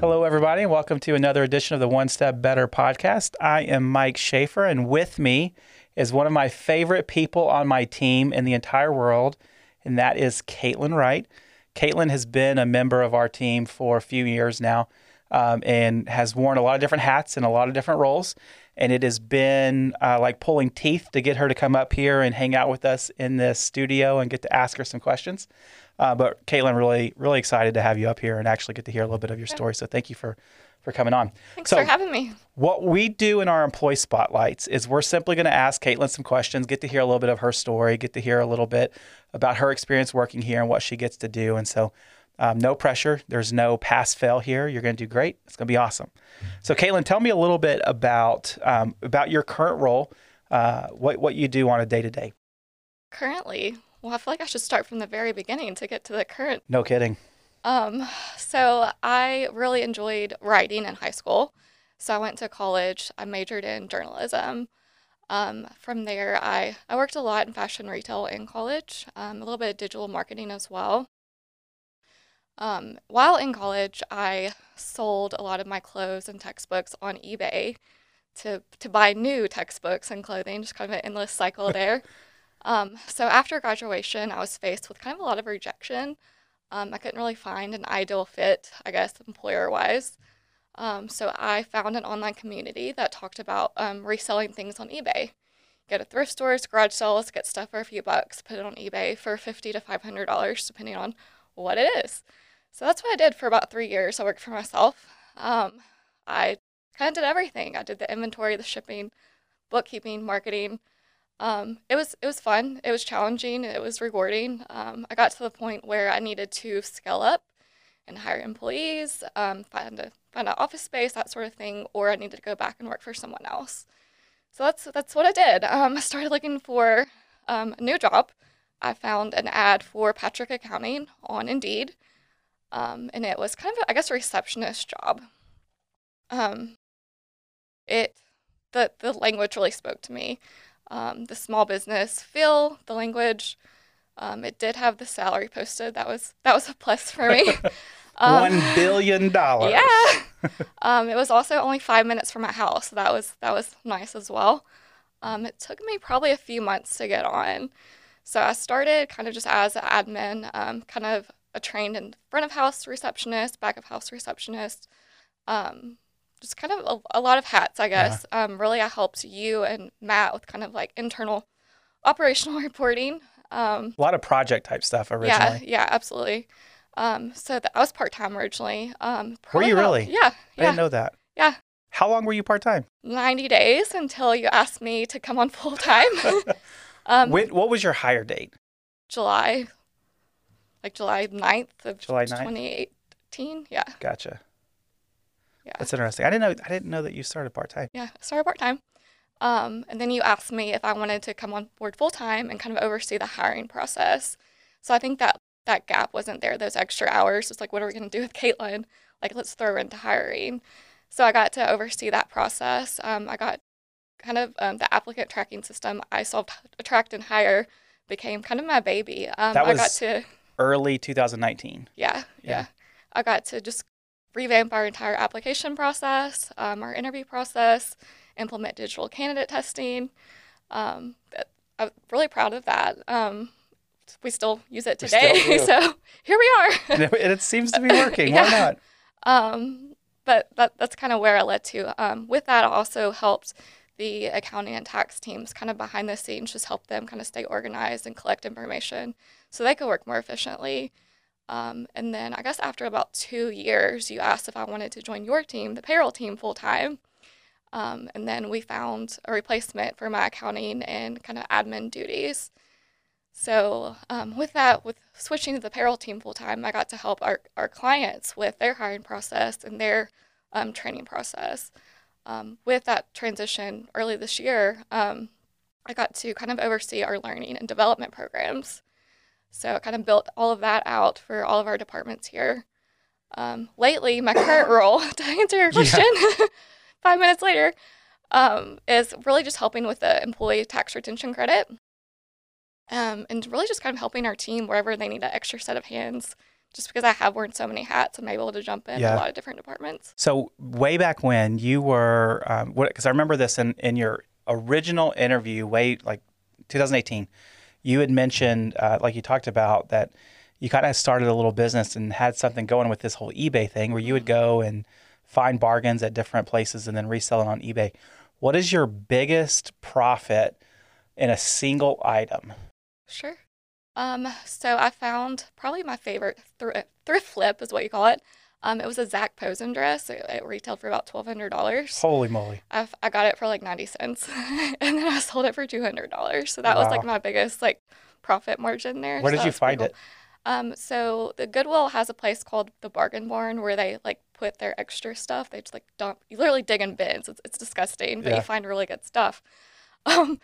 Hello, everybody, and welcome to another edition of the One Step Better podcast. I am Mike Schaefer, and with me is one of my favorite people on my team in the entire world, and that is Caitlin Wright. Caitlin has been a member of our team for a few years now um, and has worn a lot of different hats and a lot of different roles. And it has been uh, like pulling teeth to get her to come up here and hang out with us in this studio and get to ask her some questions. Uh, but Caitlin, really, really excited to have you up here and actually get to hear a little bit of your story. So thank you for for coming on. Thanks so, for having me. What we do in our employee spotlights is we're simply going to ask Caitlin some questions, get to hear a little bit of her story, get to hear a little bit about her experience working here and what she gets to do. And so, um, no pressure. There's no pass fail here. You're going to do great. It's going to be awesome. So, Caitlin, tell me a little bit about um, about your current role, uh, what what you do on a day to day. Currently, well, I feel like I should start from the very beginning to get to the current. No kidding. Um, so I really enjoyed writing in high school. So I went to college. I majored in journalism. Um, from there, I, I worked a lot in fashion retail in college, um, a little bit of digital marketing as well. Um, while in college, I sold a lot of my clothes and textbooks on eBay to, to buy new textbooks and clothing, just kind of an endless cycle there. Um, so after graduation, I was faced with kind of a lot of rejection. Um, I couldn't really find an ideal fit, I guess, employer wise. Um, so I found an online community that talked about um, reselling things on eBay. Go to thrift stores, garage sales, get stuff for a few bucks, put it on eBay for fifty to five hundred dollars, depending on what it is. So that's what I did for about three years. I worked for myself. Um, I kind of did everything. I did the inventory, the shipping, bookkeeping, marketing. Um, it was it was fun. It was challenging. It was rewarding. Um, I got to the point where I needed to scale up and hire employees, um, find a find an office space, that sort of thing, or I needed to go back and work for someone else. So that's that's what I did. Um, I started looking for um, a new job. I found an ad for Patrick Accounting on Indeed, um, and it was kind of I guess a receptionist job. it the the language really spoke to me um, the small business feel, the language. Um, it did have the salary posted. That was that was a plus for me. Um, One billion dollars. Yeah. um, it was also only five minutes from my house. So that was that was nice as well. Um, it took me probably a few months to get on. So I started kind of just as an admin, um, kind of a trained in front of house receptionist, back of house receptionist, um, just kind of a, a lot of hats, I guess. Yeah. Um, really, I helped you and Matt with kind of like internal operational reporting. Um, a lot of project type stuff originally. Yeah, yeah, absolutely. Um, so that, I was part time originally. Um, were you about, really? Yeah, yeah. I didn't know that. Yeah. How long were you part time? 90 days until you asked me to come on full time. um, when, what was your hire date? July, like July 9th of July 9th? 2018. Yeah. Gotcha. Yeah. That's interesting. I didn't know I didn't know that you started part time. Yeah, I started part time. Um, and then you asked me if I wanted to come on board full time and kind of oversee the hiring process. So I think that that gap wasn't there. Those extra hours It's like, what are we going to do with Caitlin? Like, let's throw her into hiring. So I got to oversee that process. Um, I got kind of um, the applicant tracking system. I solved attract and hire became kind of my baby. Um, that was I got to early 2019. Yeah, yeah, yeah. I got to just revamp our entire application process, um, our interview process, implement digital candidate testing. Um, I'm really proud of that. Um, we still use it today, so here we are. and it seems to be working. yeah. Why not? Um, but that, that's kind of where I led to. Um, with that, I also helped the accounting and tax teams kind of behind the scenes, just help them kind of stay organized and collect information so they could work more efficiently. Um, and then I guess after about two years, you asked if I wanted to join your team, the payroll team, full time. Um, and then we found a replacement for my accounting and kind of admin duties. So um, with that, with switching to the payroll team full time, I got to help our, our clients with their hiring process and their um, training process. Um, with that transition early this year, um, I got to kind of oversee our learning and development programs. So I kind of built all of that out for all of our departments here. Um, lately, my current role, to answer your question, yeah. five minutes later, um, is really just helping with the employee tax retention credit. Um, and really just kind of helping our team wherever they need an extra set of hands just because I have worn so many hats, I'm able to jump in Yeah. a lot of different departments. So way back when you were, um, because I remember this in, in your original interview, way like 2018, you had mentioned, uh, like you talked about, that you kind of started a little business and had something going with this whole eBay thing where you would go and find bargains at different places and then resell it on eBay. What is your biggest profit in a single item? Sure. Um, so I found probably my favorite thr- thrift flip is what you call it. Um, it was a Zac Posen dress. It, it retailed for about twelve hundred dollars. Holy moly. I I got it for like ninety cents, and then I sold it for two hundred dollars. So that was like my biggest like profit margin there. Where so did you find it? Um, so the Goodwill has a place called the Bargain Barn where they like put their extra stuff. They just like dump. You literally dig in bins. It's it's disgusting, but Yeah. you find really good stuff. Um,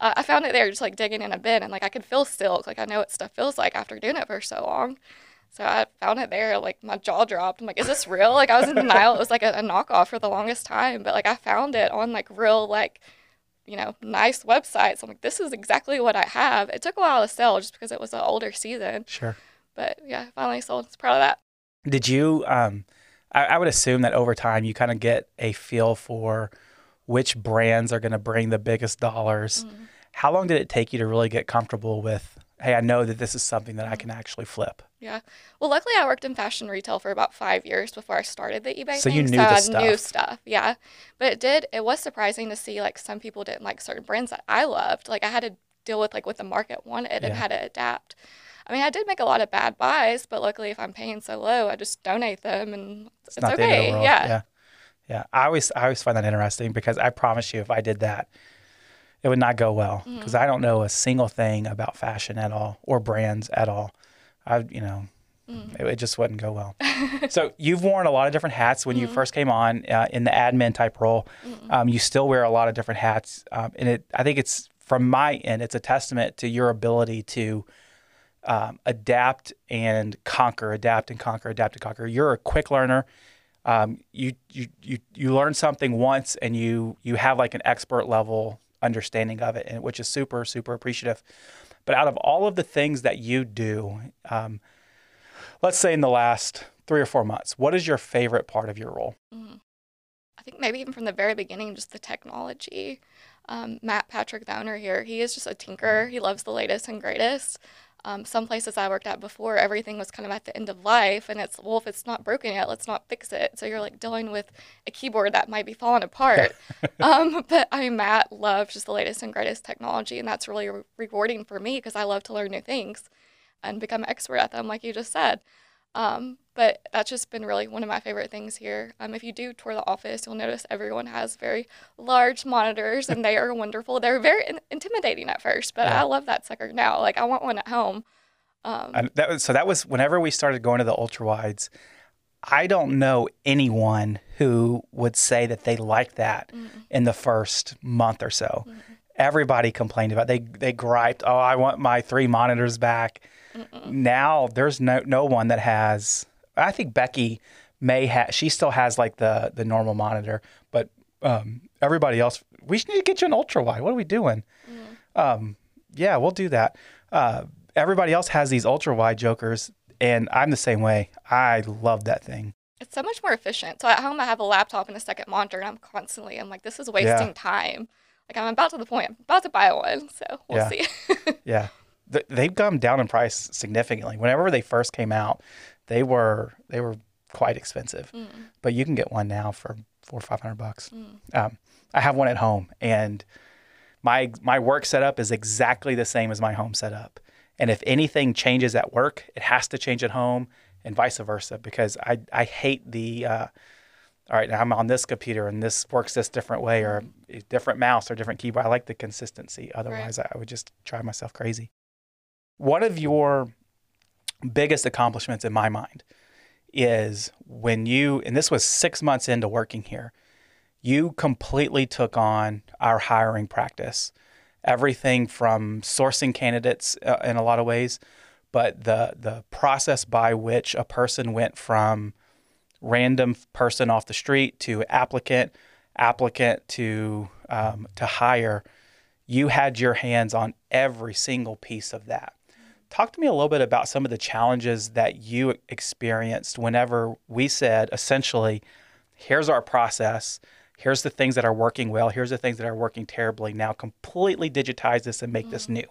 uh, I found it there, just like digging in a bin, and like I could feel silk. Like I know what stuff feels like after doing it for so long. So I found it there. Like my jaw dropped. I'm like, is this real? Like I was in denial. It was like a, a knockoff for the longest time, but like I found it on like real like you know nice websites. I'm like, this is exactly what I have. It took a while to sell just because it was an older season, Sure. but yeah, finally sold. I was proud of that. Did you? Um, I, I would assume that over time you kind of get a feel for which brands are going to bring the biggest dollars. Mm. How long did it take you to really get comfortable with? Hey, I know that this is something that I can actually flip. Yeah. Well, luckily I worked in fashion retail for about five years before I started the eBay So thing. you knew so the I knew stuff. stuff. Yeah. But it did. It was surprising to see like some people didn't like certain brands that I loved. Like I had to deal with like what the market wanted and Yeah. had to adapt. I mean, I did make a lot of bad buys, but luckily, if I'm paying so low, I just donate them, and it's, not the end of okay. the. Yeah. yeah, yeah. I always, I always find that interesting because I promise you, if I did that, it would not go well Mm-hmm. because I don't know a single thing about fashion at all or brands at all. I, you know, Mm. it, it just wouldn't go well. so you've worn a lot of different hats when Mm-hmm. you first came on uh, in the admin type role. Um, you still wear a lot of different hats, um, and it. I think it's from my end, it's a testament to your ability to um, adapt and conquer, adapt and conquer, adapt and conquer. You're a quick learner. Um, you, you you you learn something once, and you you have like an expert level understanding of it, and which is super super appreciative. But out of all of the things that you do, um, let's say in the last three or four months, what is your favorite part of your role? I think maybe even from the very beginning, just the technology. Um, Matt Patrick, the owner here, he is just a tinkerer. He loves the latest and greatest. Um, some places I worked at before, everything was kind of at the end of life, and it's well, if it's not broken yet, let's not fix it. So you're like dealing with a keyboard that might be falling apart. um, but I mean, Matt loves just the latest and greatest technology, and that's really re- rewarding for me because I love to learn new things and become an expert at them, like you just said. Um, but that's just been really one of my favorite things here. Um, if you do tour the office, you'll notice everyone has very large monitors and they are wonderful. They're very in- intimidating at first, but Yeah. I love that sucker now. Like I want one at home. Um, And that was, so that was whenever we started going to the ultra wides. I don't know anyone who would say that they like that in the first month or so. Everybody complained about they they griped, "Oh, I want my three monitors back." Now there's no no one that has. I think Becky may have. She still has like the the normal monitor, but um, everybody else. We should need to get you an ultra wide. What are we doing? Um, yeah, we'll do that. Uh, everybody else has these ultra wide jokers, and I'm the same way. I love that thing. it's so much more efficient. So at home, I have a laptop and a second monitor, and I'm constantly, I'm like, this is wasting time. Like I'm about to the point, I'm about to buy one. So we'll Yeah. see. Yeah, Th- they've come down in price significantly. Whenever they first came out, they were they were quite expensive, but you can get one now for four or five hundred bucks. Um, I have one at home, and my my work setup is exactly the same as my home setup. And if anything changes at work, it has to change at home, and vice versa. Because I I hate the uh, all right, now I'm on this computer and this works this different way, or a different mouse or different keyboard. I like the consistency. Otherwise, I would just drive myself crazy. One of your biggest accomplishments in my mind is when you, and this was six months into working here, you completely took on our hiring practice. Everything from sourcing candidates uh, in a lot of ways, but the the process by which a person went from random person off the street to applicant, applicant to um, to hire, you had your hands on every single piece of that. Talk to me a little bit about some of the challenges that you experienced whenever we said essentially, here's our process, here's the things that are working well, here's the things that are working terribly. Now completely digitize this and make this new.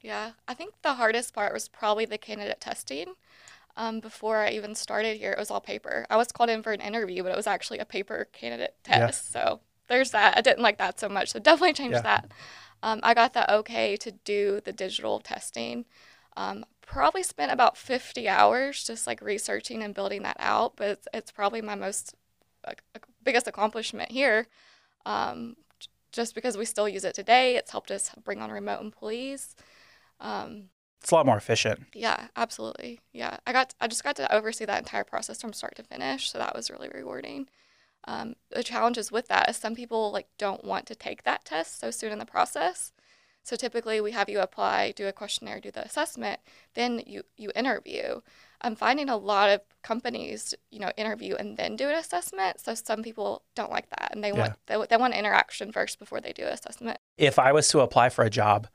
Yeah, I think the hardest part was probably the candidate testing. Um, before I even started here, it was all paper. I was called in for an interview, but it was actually a paper candidate Yeah. test. So there's that. I didn't like that so much. So definitely changed Yeah. that. Um, I got the okay to do the digital testing. Um, probably spent about 50 hours just like researching and building that out, but it's, it's probably my most uh, biggest accomplishment here. Um, just because we still use it today, it's helped us bring on remote employees. Um, It's a lot more efficient. yeah, absolutely. Yeah, I got I just got to oversee that entire process from start to finish, so that was really rewarding. Um, the challenges with that is some people like don't want to take that test so soon in the process. So typically we have you apply, do a questionnaire, do the assessment, then you you interview. I'm finding a lot of companies, you know, interview and then do an assessment. So some people don't like that, and they want they, they want interaction first before they do assessment. If I was to apply for a job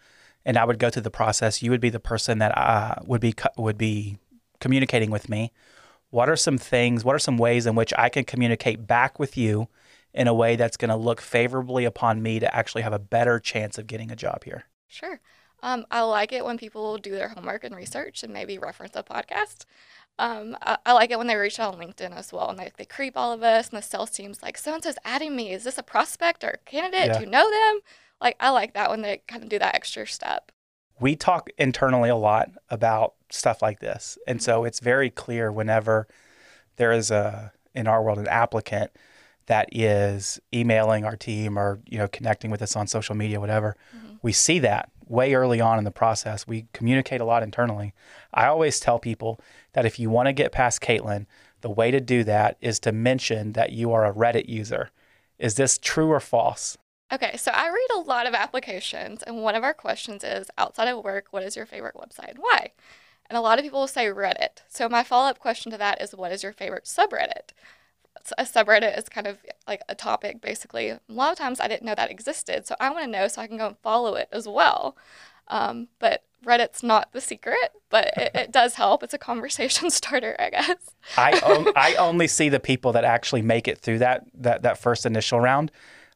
and I would go through the process, you would be the person that uh, would be would be communicating with me. What are some things, what are some ways in which I can communicate back with you in a way that's going to look favorably upon me to actually have a better chance of getting a job here? Sure. Um, I like it when people do their homework and research and maybe reference a podcast. Um, I, I like it when they reach out on LinkedIn as well and they, they creep all of us and the sales team's like, so and so's adding me. Is this a prospect or a candidate? Yeah. Do you know them? Like, I like that when they kind of do that extra step. we talk internally a lot about stuff like this. And so it's very clear whenever there is a in our world an applicant that is emailing our team or you know connecting with us on social media whatever Mhm. we see that way early on in the process we communicate a lot internally i always tell people that if you want to get past caitlin the way to do that is to mention that you are a reddit user is this true or false Okay, so I read a lot of applications, and one of our questions is outside of work, what is your favorite website and why? And a lot of people will say Reddit. So my follow up question to that is, what is your favorite subreddit? A subreddit is kind of like a topic, basically. A lot of times I didn't know that existed, so I want to know so I can go and follow it as well. Um, but Reddit's not the secret, but it, it does help. It's a conversation starter, I guess. I on, I only see the people that actually make it through that that that first initial round,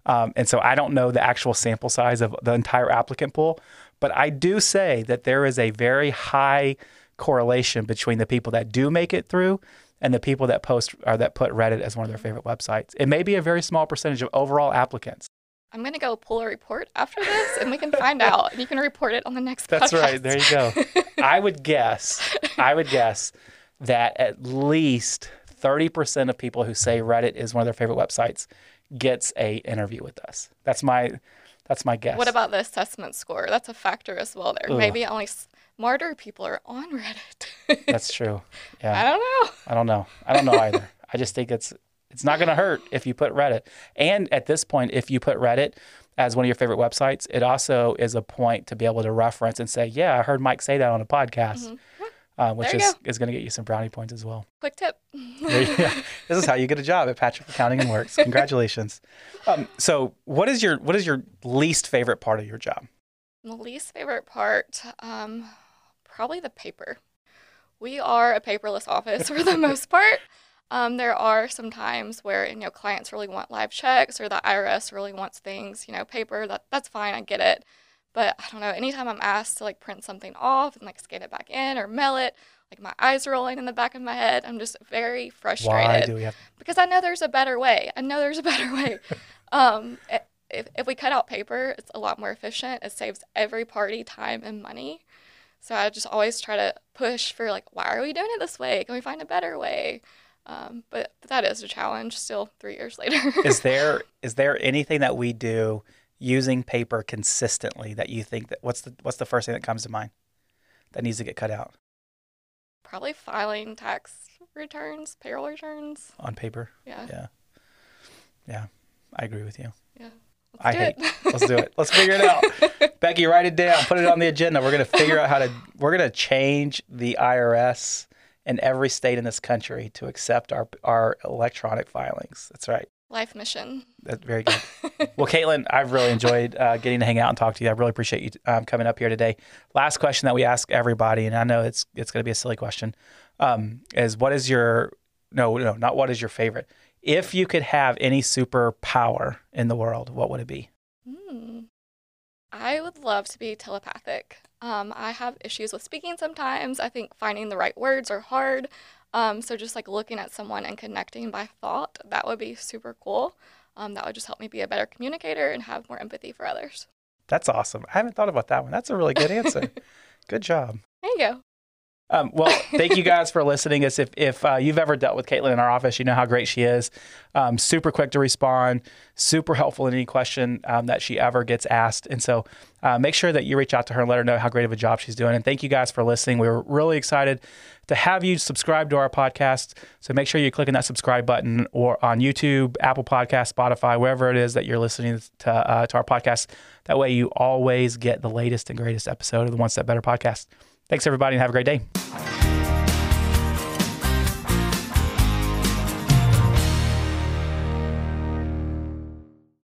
um, and so I don't know the actual sample size of the entire applicant pool. But I do say that there is a very high correlation between the people that do make it through and the people that post or that put Reddit as one of their favorite websites. It may be a very small percentage of overall applicants. I'm going to go pull a report after this, and we can find out, and you can report it on the next That's podcast. right. There you go. I would guess. I would guess that at least thirty percent of people who say Reddit is one of their favorite websites gets a interview with us. That's my. That's my guess. What about the assessment score? That's a factor as well there. Ugh. Maybe only smarter people are on Reddit. That's true. Yeah. I don't know. I don't know. I don't know either. I just think it's it's not going to hurt if you put Reddit. And at this point, if you put Reddit as one of your favorite websites, it also is a point to be able to reference and say, "Yeah, I heard Mike say that on a podcast," uh, which Mm-hmm. There you is is going to get you some brownie points as well. Quick tip. There you go. this is how you get a job at Patrick Accounting and Works. Congratulations. Um, so, what is your what is your least favorite part of your job? The least favorite part, um, probably the paper. We are a paperless office for the most part. Um, there are some times where you know clients really want live checks or the IRS really wants things, you know, paper. That that's fine, I get it. But I don't know. Anytime I'm asked to like print something off and like scan it back in or mail it, like my eyes are rolling in the back of my head. I'm just very frustrated Why do we have? because I know there's a better way. I know there's a better way. um, if, if we cut out paper, it's a lot more efficient. It saves every party time and money. So I just always try to push for like, why are we doing it this way? Can we find a better way? Um, but, but that is a challenge still three years later. Is there is there anything that we do using paper consistently that you think that what's the what's the first thing that comes to mind that needs to get cut out Probably filing tax returns, payroll returns. on paper? Yeah. Yeah. Yeah, I agree with you. Let's I hate- it. Let's do it. Let's figure it out. Becky, write it down. Put it on the agenda. We're going to figure out how to. We're going to change the IRS in every state in this country to accept our our electronic filings. That's right. Life mission. That's very good. well, Caitlin, I've really enjoyed uh, getting to hang out and talk to you. I really appreciate you um, coming up here today. Last question that we ask everybody, and I know it's it's going to be a silly question, um, is what is your no no not what is your favorite? If you could have any superpower in the world, what would it be? Hmm. I would love to be telepathic. Um, I have issues with speaking sometimes. I think finding the right words are hard. Um, so just like looking at someone and connecting by thought, that would be super cool. Um, that would just help me be a better communicator and have more empathy for others. That's awesome. I haven't thought about that one. That's a really good answer. good job. There you go. Um, well, thank you guys for listening. As if if uh, you've ever dealt with Caitlin in our office, you know how great she is. Um, super quick to respond, super helpful in any question um, that she ever gets asked. And so, uh, make sure that you reach out to her and let her know how great of a job she's doing. And thank you guys for listening. We were really excited to have you subscribe to our podcast. So make sure you're clicking that subscribe button or on YouTube, Apple Podcast, Spotify, wherever it is that you're listening to uh, to our podcast. That way, you always get the latest and greatest episode of the One Step Better podcast. Thanks, everybody, and have a great day.